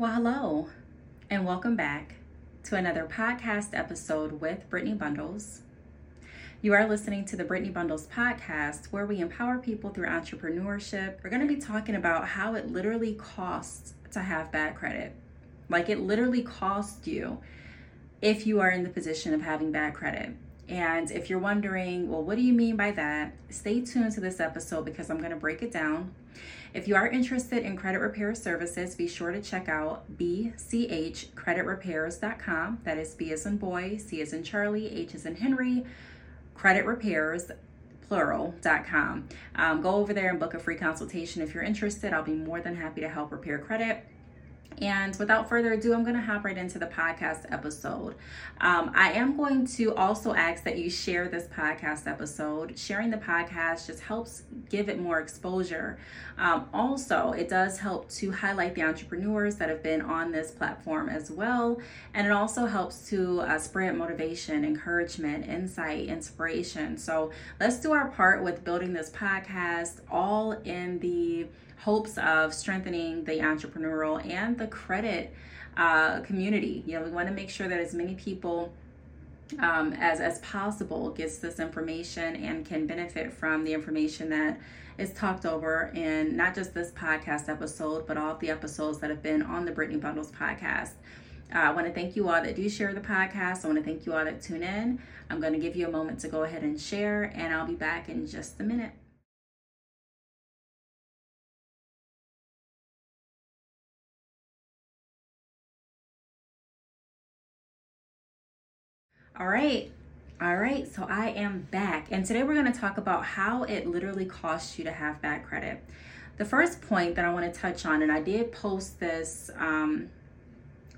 Well, hello, and welcome back to another podcast episode with Brittney Bundles. You are listening to the Brittney Bundles podcast, where we empower people through entrepreneurship. We're going to be talking about how it literally costs to have bad credit. Like, it literally costs you if you are in the position of having bad credit. And if you're wondering, well, what do you mean by that? Stay tuned to this episode because I'm going to break it down. If you are interested in credit repair services, be sure to check out bchcreditrepairs.com. That is B as in boy, C as in Charlie, H as in Henry, credit repairs plural.com. Um, go over there and book a free consultation if you're interested. I'll be more than happy to help repair credit. And without further ado, I'm going to hop right into the podcast episode. Um, I am going to also ask that you share this podcast episode. Sharing the podcast just helps give it more exposure. Um, also, it does help to highlight the entrepreneurs that have been on this platform as well. And it also helps to uh, spread motivation, encouragement, insight, inspiration. So let's do our part with building this podcast all in the hopes of strengthening the entrepreneurial and the credit uh, community. You know, we want to make sure that as many people um, as as possible gets this information and can benefit from the information that is talked over in not just this podcast episode, but all the episodes that have been on the Brittney Bundles podcast. Uh, I want to thank you all that do share the podcast. I want to thank you all that tune in. I'm going to give you a moment to go ahead and share, and I'll be back in just a minute. All right. All right. So I am back. And today we're going to talk about how it literally costs you to have bad credit. The first point that I want to touch on, and I did post this um,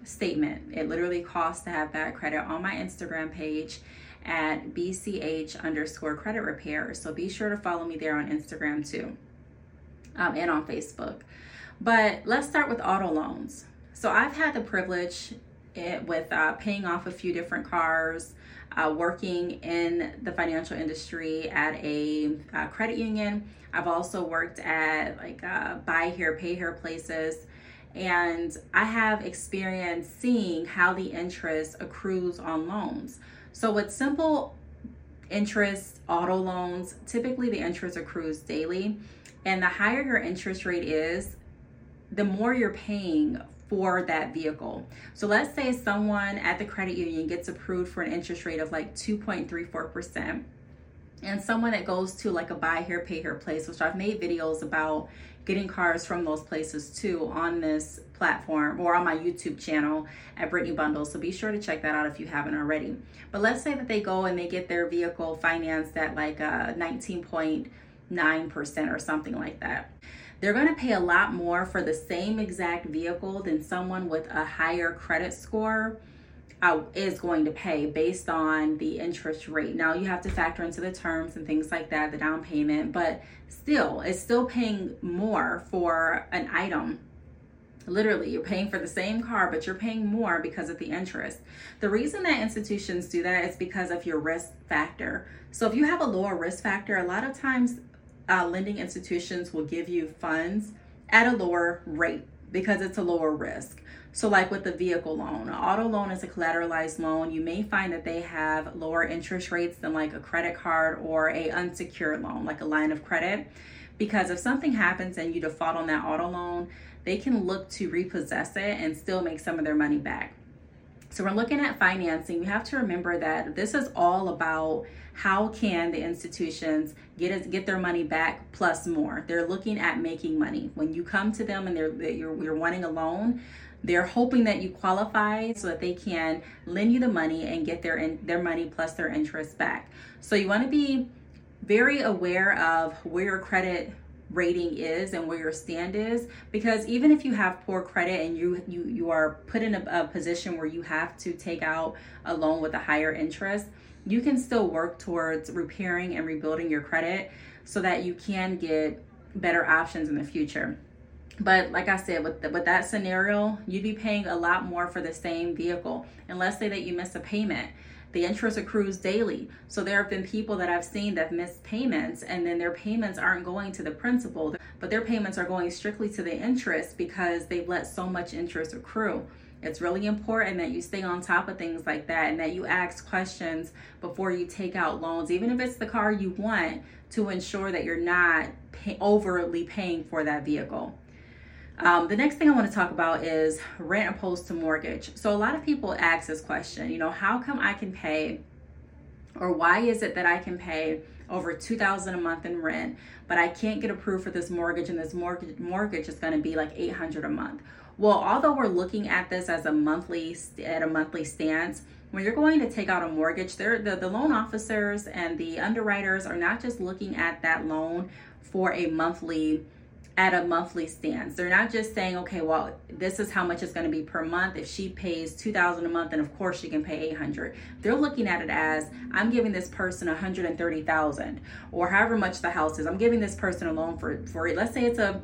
statement, it literally costs to have bad credit on my Instagram page at BCH underscore credit repair. So be sure to follow me there on Instagram too um, and on Facebook. But let's start with auto loans. So I've had the privilege it with uh, paying off a few different cars, uh, working in the financial industry at a uh, credit union. I've also worked at like uh, buy here, pay here places. And I have experience seeing how the interest accrues on loans. So, with simple interest auto loans, typically the interest accrues daily. And the higher your interest rate is, the more you're paying for that vehicle. So let's say someone at the credit union gets approved for an interest rate of like 2.34%. And someone that goes to like a buy here, pay here place, which I've made videos about getting cars from those places too on this platform or on my YouTube channel at Brittney Bundles. So be sure to check that out if you haven't already. But let's say that they go and they get their vehicle financed at like uh, a 19.9% or something like that they're going to pay a lot more for the same exact vehicle than someone with a higher credit score uh, is going to pay based on the interest rate. Now, you have to factor into the terms and things like that, the down payment, but still, it's still paying more for an item Literally, you're paying for the same car, but you're paying more because of the interest. The reason that institutions do that is because of your risk factor. So, if you have a lower risk factor, a lot of times uh, lending institutions will give you funds at a lower rate because it's a lower risk. So, like with the vehicle loan, an auto loan is a collateralized loan. You may find that they have lower interest rates than like a credit card or a unsecured loan, like a line of credit. Because if something happens and you default on that auto loan, they can look to repossess it and still make some of their money back. So, we're looking at financing. We have to remember that this is all about how can the institutions get get their money back plus more they're looking at making money when you come to them and they're you're, you're wanting a loan they're hoping that you qualify so that they can lend you the money and get their in, their money plus their interest back so you want to be very aware of where your credit rating is and where your stand is because even if you have poor credit and you you you are put in a, a position where you have to take out a loan with a higher interest you can still work towards repairing and rebuilding your credit so that you can get better options in the future. But like I said, with the, with that scenario, you'd be paying a lot more for the same vehicle. And let's say that you miss a payment. The interest accrues daily. So there have been people that I've seen that missed payments and then their payments aren't going to the principal, but their payments are going strictly to the interest because they've let so much interest accrue. It's really important that you stay on top of things like that and that you ask questions before you take out loans, even if it's the car you want, to ensure that you're not pay- overly paying for that vehicle. Um, the next thing I want to talk about is rent opposed to mortgage. So, a lot of people ask this question, you know, how come I can pay, or why is it that I can pay over 2000 a month in rent, but I can't get approved for this mortgage, and this mortgage, mortgage is going to be like 800 a month? Well, although we're looking at this as a monthly at a monthly stance, when you're going to take out a mortgage, the, the loan officers and the underwriters are not just looking at that loan for a monthly at a monthly stance. They're not just saying, okay, well, this is how much it's going to be per month. If she pays 2000 a month, and of course she can pay 800. They're looking at it as I'm giving this person 130,000 or however much the house is. I'm giving this person a loan for for it. let's say it's a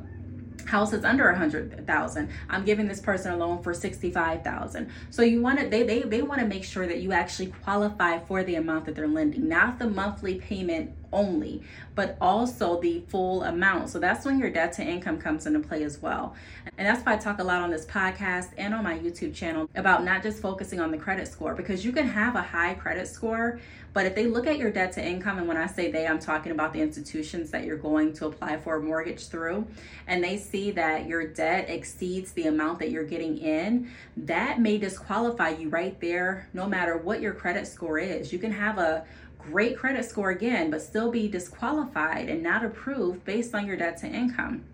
house is under a hundred thousand i'm giving this person a loan for 65000 so you want to they they, they want to make sure that you actually qualify for the amount that they're lending not the monthly payment only, but also the full amount. So that's when your debt to income comes into play as well. And that's why I talk a lot on this podcast and on my YouTube channel about not just focusing on the credit score because you can have a high credit score, but if they look at your debt to income, and when I say they, I'm talking about the institutions that you're going to apply for a mortgage through, and they see that your debt exceeds the amount that you're getting in, that may disqualify you right there, no matter what your credit score is. You can have a great credit score again, but still be disqualified and not approved based on your debt to income.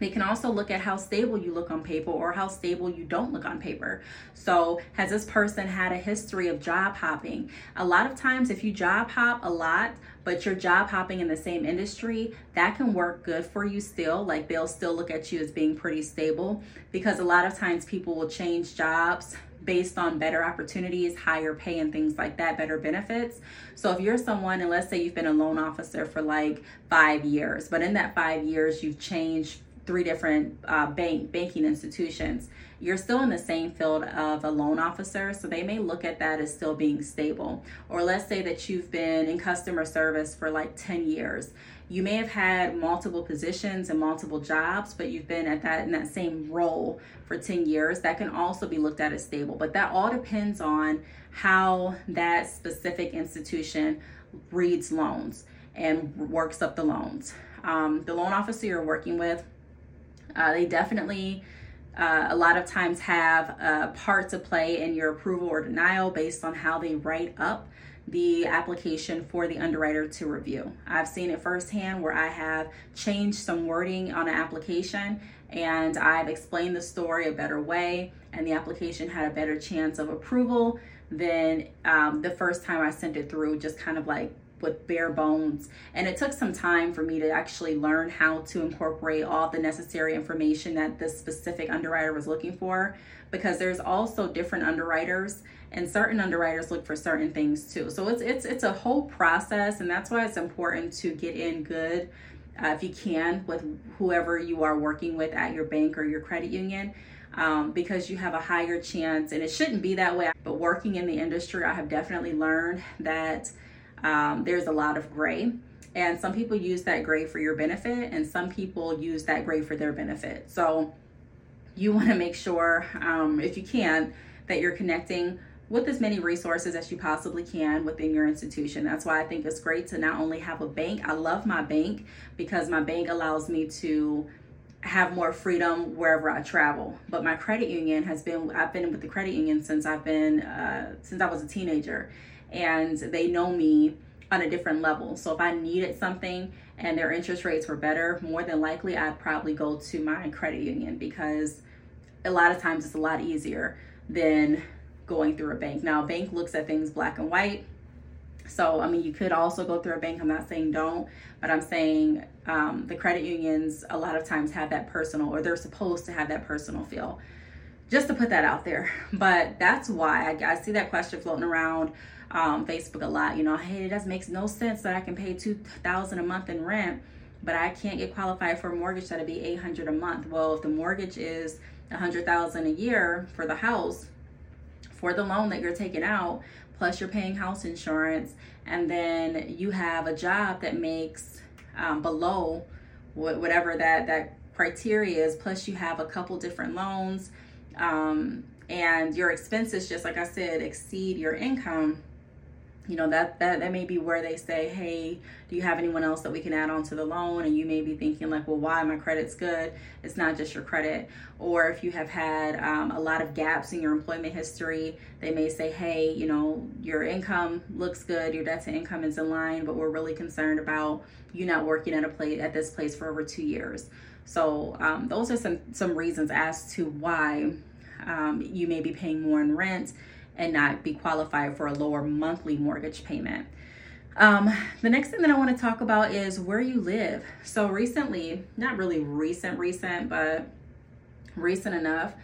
They can also look at how stable you look on paper or how stable you don't look on paper. So, has this person had a history of job hopping? A lot of times, if you job hop a lot, but you're job hopping in the same industry, that can work good for you still. Like, they'll still look at you as being pretty stable because a lot of times people will change jobs based on better opportunities, higher pay, and things like that, better benefits. So if you're someone, and let's say you've been a loan officer for like five years, but in that five years you've changed three different uh, bank banking institutions you're still in the same field of a loan officer so they may look at that as still being stable. Or let's say that you've been in customer service for like 10 years. You may have had multiple positions and multiple jobs but you've been at that in that same role for 10 years. That can also be looked at as stable. But that all depends on how that specific institution reads loans and works up the loans. Um, the loan officer you're working with uh, they definitely uh, a lot of times have a part to play in your approval or denial based on how they write up the application for the underwriter to review. I've seen it firsthand where I have changed some wording on an application and I've explained the story a better way, and the application had a better chance of approval than um, the first time I sent it through, just kind of like with bare bones. And it took some time for me to actually learn how to incorporate all the necessary information that this specific underwriter was looking for because there's also different underwriters and certain underwriters look for certain things too. So it's it's it's a whole process and that's why it's important to get in good uh, if you can with whoever you are working with at your bank or your credit union. Um, because you have a higher chance, and it shouldn't be that way. But working in the industry, I have definitely learned that um, there's a lot of gray. And some people use that gray for your benefit, and some people use that gray for their benefit. So you want to make sure, um, if you can, that you're connecting with as many resources as you possibly can within your institution. That's why I think it's great to not only have a bank, I love my bank because my bank allows me to have more freedom wherever I travel. But my credit union has been I've been with the credit union since I've been uh, since I was a teenager and they know me on a different level. So if I needed something and their interest rates were better, more than likely I'd probably go to my credit union because a lot of times it's a lot easier than going through a bank. Now, a bank looks at things black and white. So, I mean, you could also go through a bank. I'm not saying don't, but I'm saying um, the credit unions a lot of times have that personal, or they're supposed to have that personal feel. Just to put that out there. But that's why I, I see that question floating around um, Facebook a lot. You know, hey, it does makes no sense that I can pay two thousand a month in rent, but I can't get qualified for a mortgage that'd be eight hundred a month. Well, if the mortgage is a hundred thousand a year for the house, for the loan that you're taking out, plus you're paying house insurance, and then you have a job that makes um, below whatever that that criteria is. Plus, you have a couple different loans, um, and your expenses, just like I said, exceed your income. You know that that that may be where they say hey do you have anyone else that we can add on to the loan? And you may be thinking like well why? My credit's good. It's not just your credit. Or if you have had um, a lot of gaps in your employment history they may say hey you know your income looks good. Your debt to income is in line but we're really concerned about you not working at a place at this place for over two years so um, those are some some reasons as to why um, you may be paying more in rent and not be qualified for a lower monthly mortgage payment. Um, the next thing that I want to talk about is where you live. So recently, not really recent, recent, but recent enough,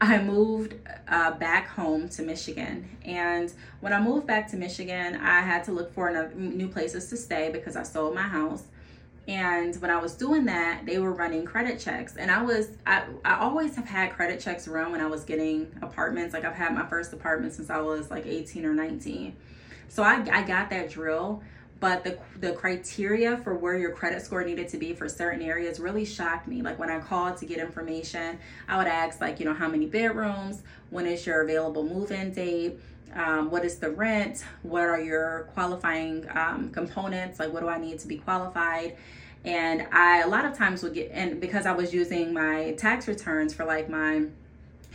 I moved uh, back home to Michigan. And when I moved back to Michigan, I had to look for new places to stay because I sold my house. And when I was doing that, they were running credit checks. And I was, I, I always have had credit checks run when I was getting apartments. Like I've had my first apartment since I was like 18 or 19. So I, I got that drill. But the, the criteria for where your credit score needed to be for certain areas really shocked me. Like when I called to get information, I would ask, like, you know, how many bedrooms, when is your available move in date, um, what is the rent, what are your qualifying um, components, like, what do I need to be qualified? And I a lot of times would get and because I was using my tax returns for like my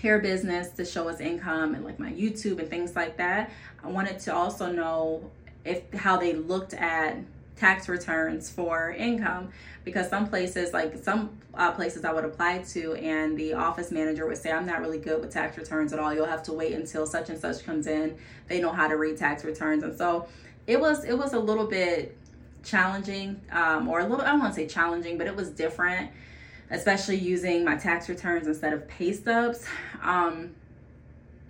hair business to show us income and like my YouTube and things like that, I wanted to also know if how they looked at tax returns for income because some places like some uh, places i would apply to and the office manager would say i'm not really good with tax returns at all. You'll have to wait until such and such comes in. They know how to read tax returns. And so it was it was a little bit challenging um, or a little, I don't want to say challenging, but it was different, especially using my tax returns instead of pay stubs. Um,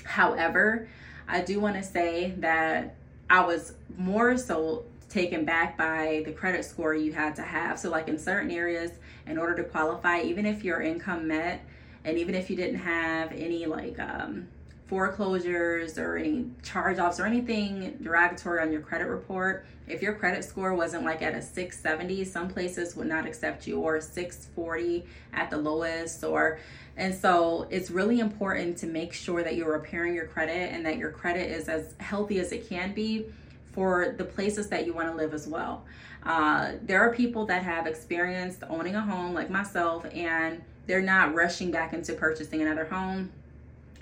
however, I do want to say that I was more so taken back by the credit score you had to have. So, like in certain areas, in order to qualify, even if your income met, and even if you didn't have any like um, foreclosures or any charge offs or anything derogatory on your credit report, if your credit score wasn't like at a 670, some places would not accept you, or 640 at the lowest, or and so it's really important to make sure that you're repairing your credit and that your credit is as healthy as it can be for the places that you want to live as well. Uh, there are people that have experienced owning a home like myself and they're not rushing back into purchasing another home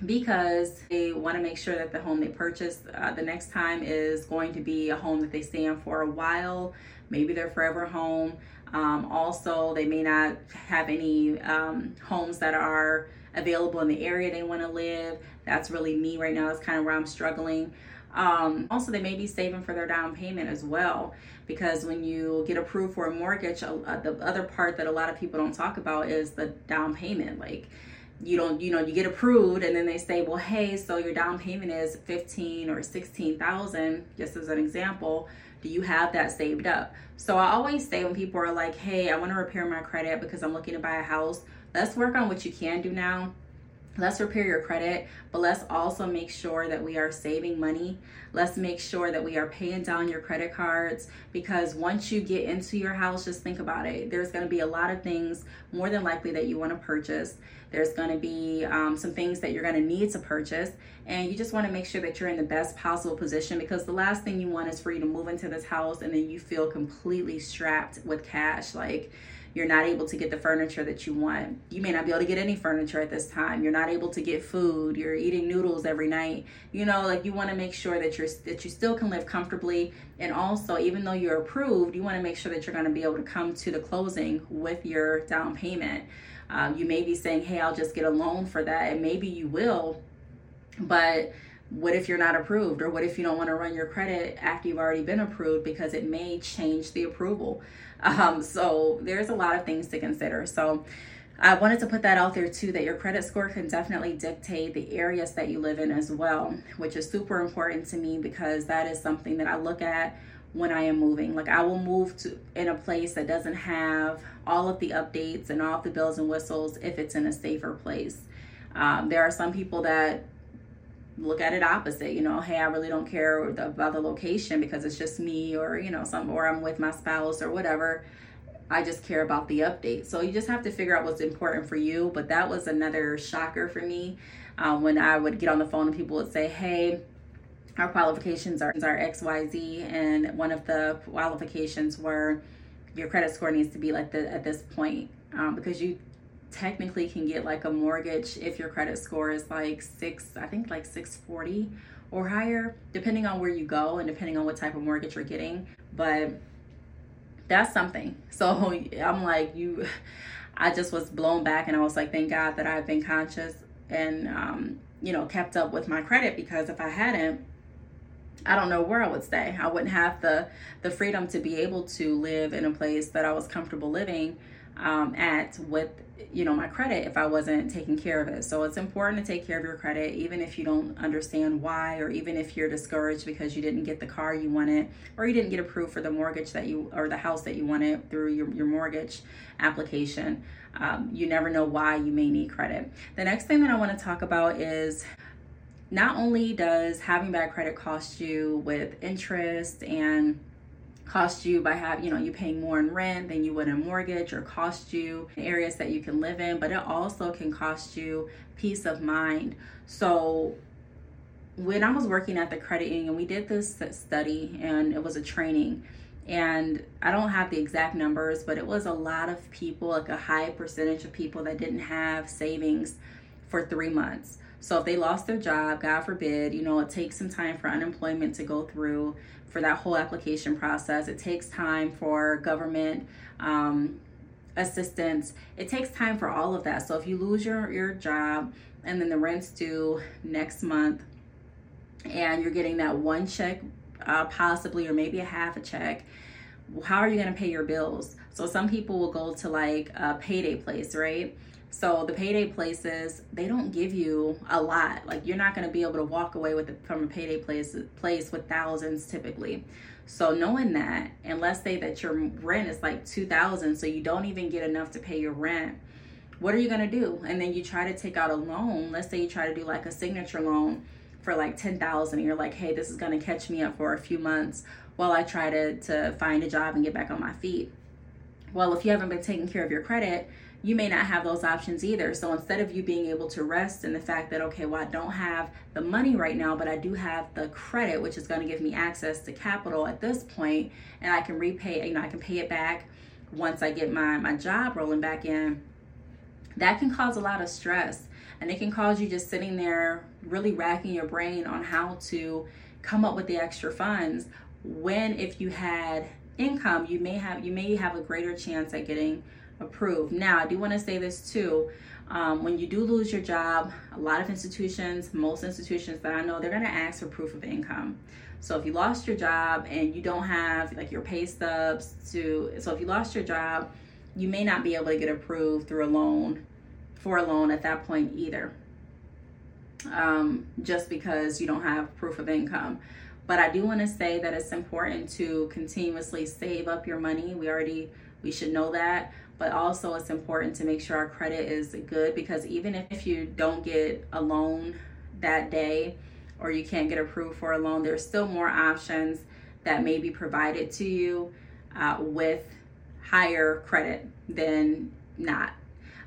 because they want to make sure that the home they purchase uh, the next time is going to be a home that they stay in for a while, maybe their forever home. Um, also, they may not have any um, homes that are available in the area they want to live. That's really me right now. That's kind of where I'm struggling. Um, also, they may be saving for their down payment as well, because when you get approved for a mortgage, uh, the other part that a lot of people don't talk about is the down payment. Like, you don't you know you get approved and then they say well hey so your down payment is 15 or 16,000 just as an example do you have that saved up so i always say when people are like hey i want to repair my credit because i'm looking to buy a house let's work on what you can do now let's repair your credit, but let's also make sure that we are saving money. Let's make sure that we are paying down your credit cards because once you get into your house, just think about it. There's going to be a lot of things more than likely that you want to purchase. There's going to be um, some things that you're going to need to purchase, and you just want to make sure that you're in the best possible position because the last thing you want is for you to move into this house and then you feel completely strapped with cash. Like, you're not able to get the furniture that you want. You may not be able to get any furniture at this time. You're not able to get food. You're eating noodles every night. You know, like you want to make sure that you're that you still can live comfortably and also even though you're approved, you want to make sure that you're going to be able to come to the closing with your down payment. Um, you may be saying, "Hey, I'll just get a loan for that," and maybe you will, but what if you're not approved? Or what if you don't want to run your credit after you've already been approved because it may change the approval. Um, so there's a lot of things to consider. So i wanted to put that out there too that your credit score can definitely dictate the areas that you live in as well which is super important to me because that is something that i look at when i am moving. Like i will move to in a place that doesn't have all of the updates and all of the bells and whistles if it's in a safer place. Um, there are some people that look at it opposite. You know, hey, I really don't care about the location because it's just me, or you know, some, or I'm with my spouse or whatever. I just care about the update. So you just have to figure out what's important for you. But that was another shocker for me um, when I would get on the phone and people would say, hey, our qualifications are, are XYZ. And one of the qualifications were your credit score needs to be like the, at this point um, because you technically can get like a mortgage if your credit score is like six, I think like 640 or higher, depending on where you go and depending on what type of mortgage you're getting. But that's something. So I'm like, you, I just was blown back and I was like, thank God that I've been conscious and, um, you know, kept up with my credit because if I hadn't, I don't know where I would stay. I wouldn't have the the freedom to be able to live in a place that I was comfortable living um, at with you know my credit if I wasn't taking care of it. So it's important to take care of your credit, even if you don't understand why, or even if you're discouraged because you didn't get the car you wanted, or you didn't get approved for the mortgage that you or the house that you wanted through your, your mortgage application. Um, you never know why you may need credit. The next thing that I want to talk about is not only does having bad credit cost you with interest and cost you by having, you know, you paying more in rent than you would in mortgage or cost you areas that you can live in, but it also can cost you peace of mind. So when I was working at the credit union, we did this study and it was a training. And I don't have the exact numbers, but it was a lot of people, like a high percentage of people that didn't have savings for three months. So if they lost their job, God forbid, you know, it takes some time for unemployment to go through for that whole application process. It takes time for government um, assistance. It takes time for all of that. So if you lose your, your job and then the rent's due next month and you're getting that one check, uh, possibly, or maybe a half a check, how are you going to pay your bills? So some people will go to like a payday place, right? So the payday places, they don't give you a lot. Like you're not going to be able to walk away with it from a payday place place with thousands typically. So knowing that, and let's say that your rent is like 2000, so you don't even get enough to pay your rent. What are you going to do? And then you try to take out a loan. Let's say you try to do like a signature loan for like 10,000 and you're like, "Hey, this is going to catch me up for a few months while I try to to find a job and get back on my feet." Well, if you haven't been taking care of your credit, you may not have those options either. So instead of you being able to rest in the fact that, okay, well, I don't have the money right now, but I do have the credit, which is going to give me access to capital at this point, and I can repay, you know, I can pay it back once I get my, my job rolling back in. That can cause a lot of stress. And it can cause you just sitting there really racking your brain on how to come up with the extra funds when if you had income you may have you may have a greater chance at getting approved. Now, I do want to say this too. Um, when you do lose your job, a lot of institutions, most institutions that I know, they're going to ask for proof of income. So if you lost your job and you don't have like your pay stubs to, so if you lost your job, you may not be able to get approved through a loan for a loan at that point either. Um, just because you don't have proof of income. But I do want to say that it's important to continuously save up your money. We already we should know that but also it's important to make sure our credit is good because even if you don't get a loan that day or you can't get approved for a loan, there's still more options that may be provided to you uh, with higher credit than not.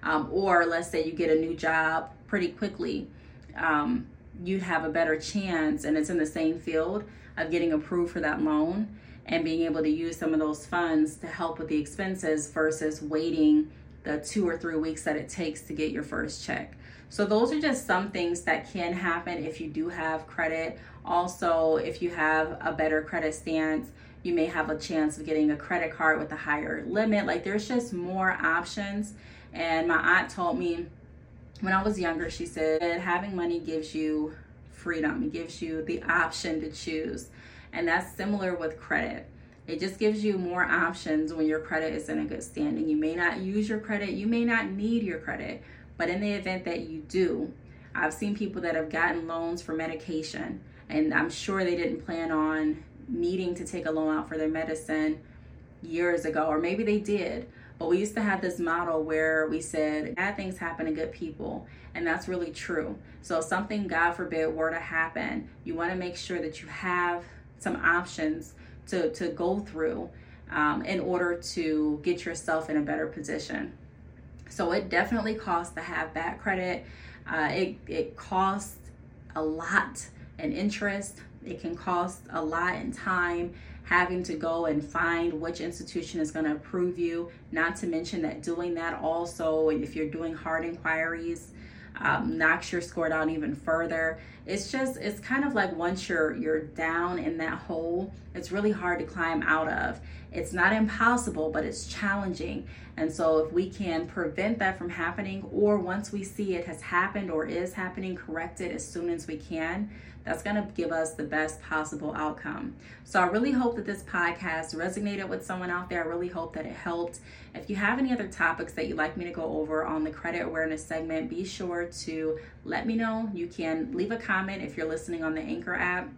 Um, or let's say you get a new job pretty quickly, um, you'd have a better chance, and it's in the same field of getting approved for that loan and being able to use some of those funds to help with the expenses versus waiting the two or three weeks that it takes to get your first check. So, those are just some things that can happen if you do have credit. Also, if you have a better credit stance, you may have a chance of getting a credit card with a higher limit. Like, there's just more options. And my aunt told me when I was younger, she said, having money gives you freedom, it gives you the option to choose. And that's similar with credit. It just gives you more options when your credit is in a good standing. You may not use your credit, you may not need your credit, but in the event that you do, I've seen people that have gotten loans for medication, and I'm sure they didn't plan on needing to take a loan out for their medicine years ago, or maybe they did, But we used to have this model where we said bad things happen to good people, and that's really true. So, if something, God forbid, were to happen, you want to make sure that you have some options to, to go through um, in order to get yourself in a better position. So, it definitely costs to have bad credit. Uh, it, it costs a lot in interest, it can cost a lot in time having to go and find which institution is going to approve you. Not to mention that doing that also, if you're doing hard inquiries, um, knocks your score down even further. It's just it's kind of like once you're you're down in that hole, it's really hard to climb out of. It's not impossible, but it's challenging. And so if we can prevent that from happening, or once we see it has happened or is happening, correct it as soon as we can, that's going to give us the best possible outcome. So I really hope that this podcast resonated with someone out there. I really hope that it helped. If you have any other topics that you'd like me to go over on the credit awareness segment, be sure to let me know. You can leave a comment if you're listening on the Anchor app.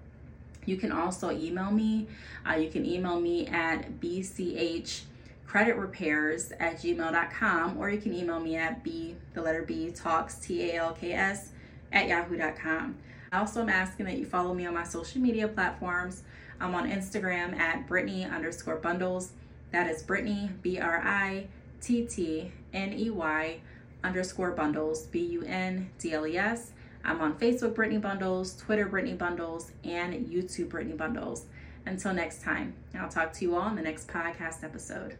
You can also email me. Uh, you can email me at bch credit at gmail.com or you can email me at b the letter b talks t-a-l-k-s at yahoo.com I also am asking that you follow me on my social media platforms. I'm on Instagram at Brittney underscore bundles. That is Brittney, B R I T T N E Y underscore bundles, B U N D L E S. I'm on Facebook Brittney Bundles, Twitter Brittney Bundles, and YouTube Brittney Bundles. Until next time, I'll talk to you all in the next podcast episode.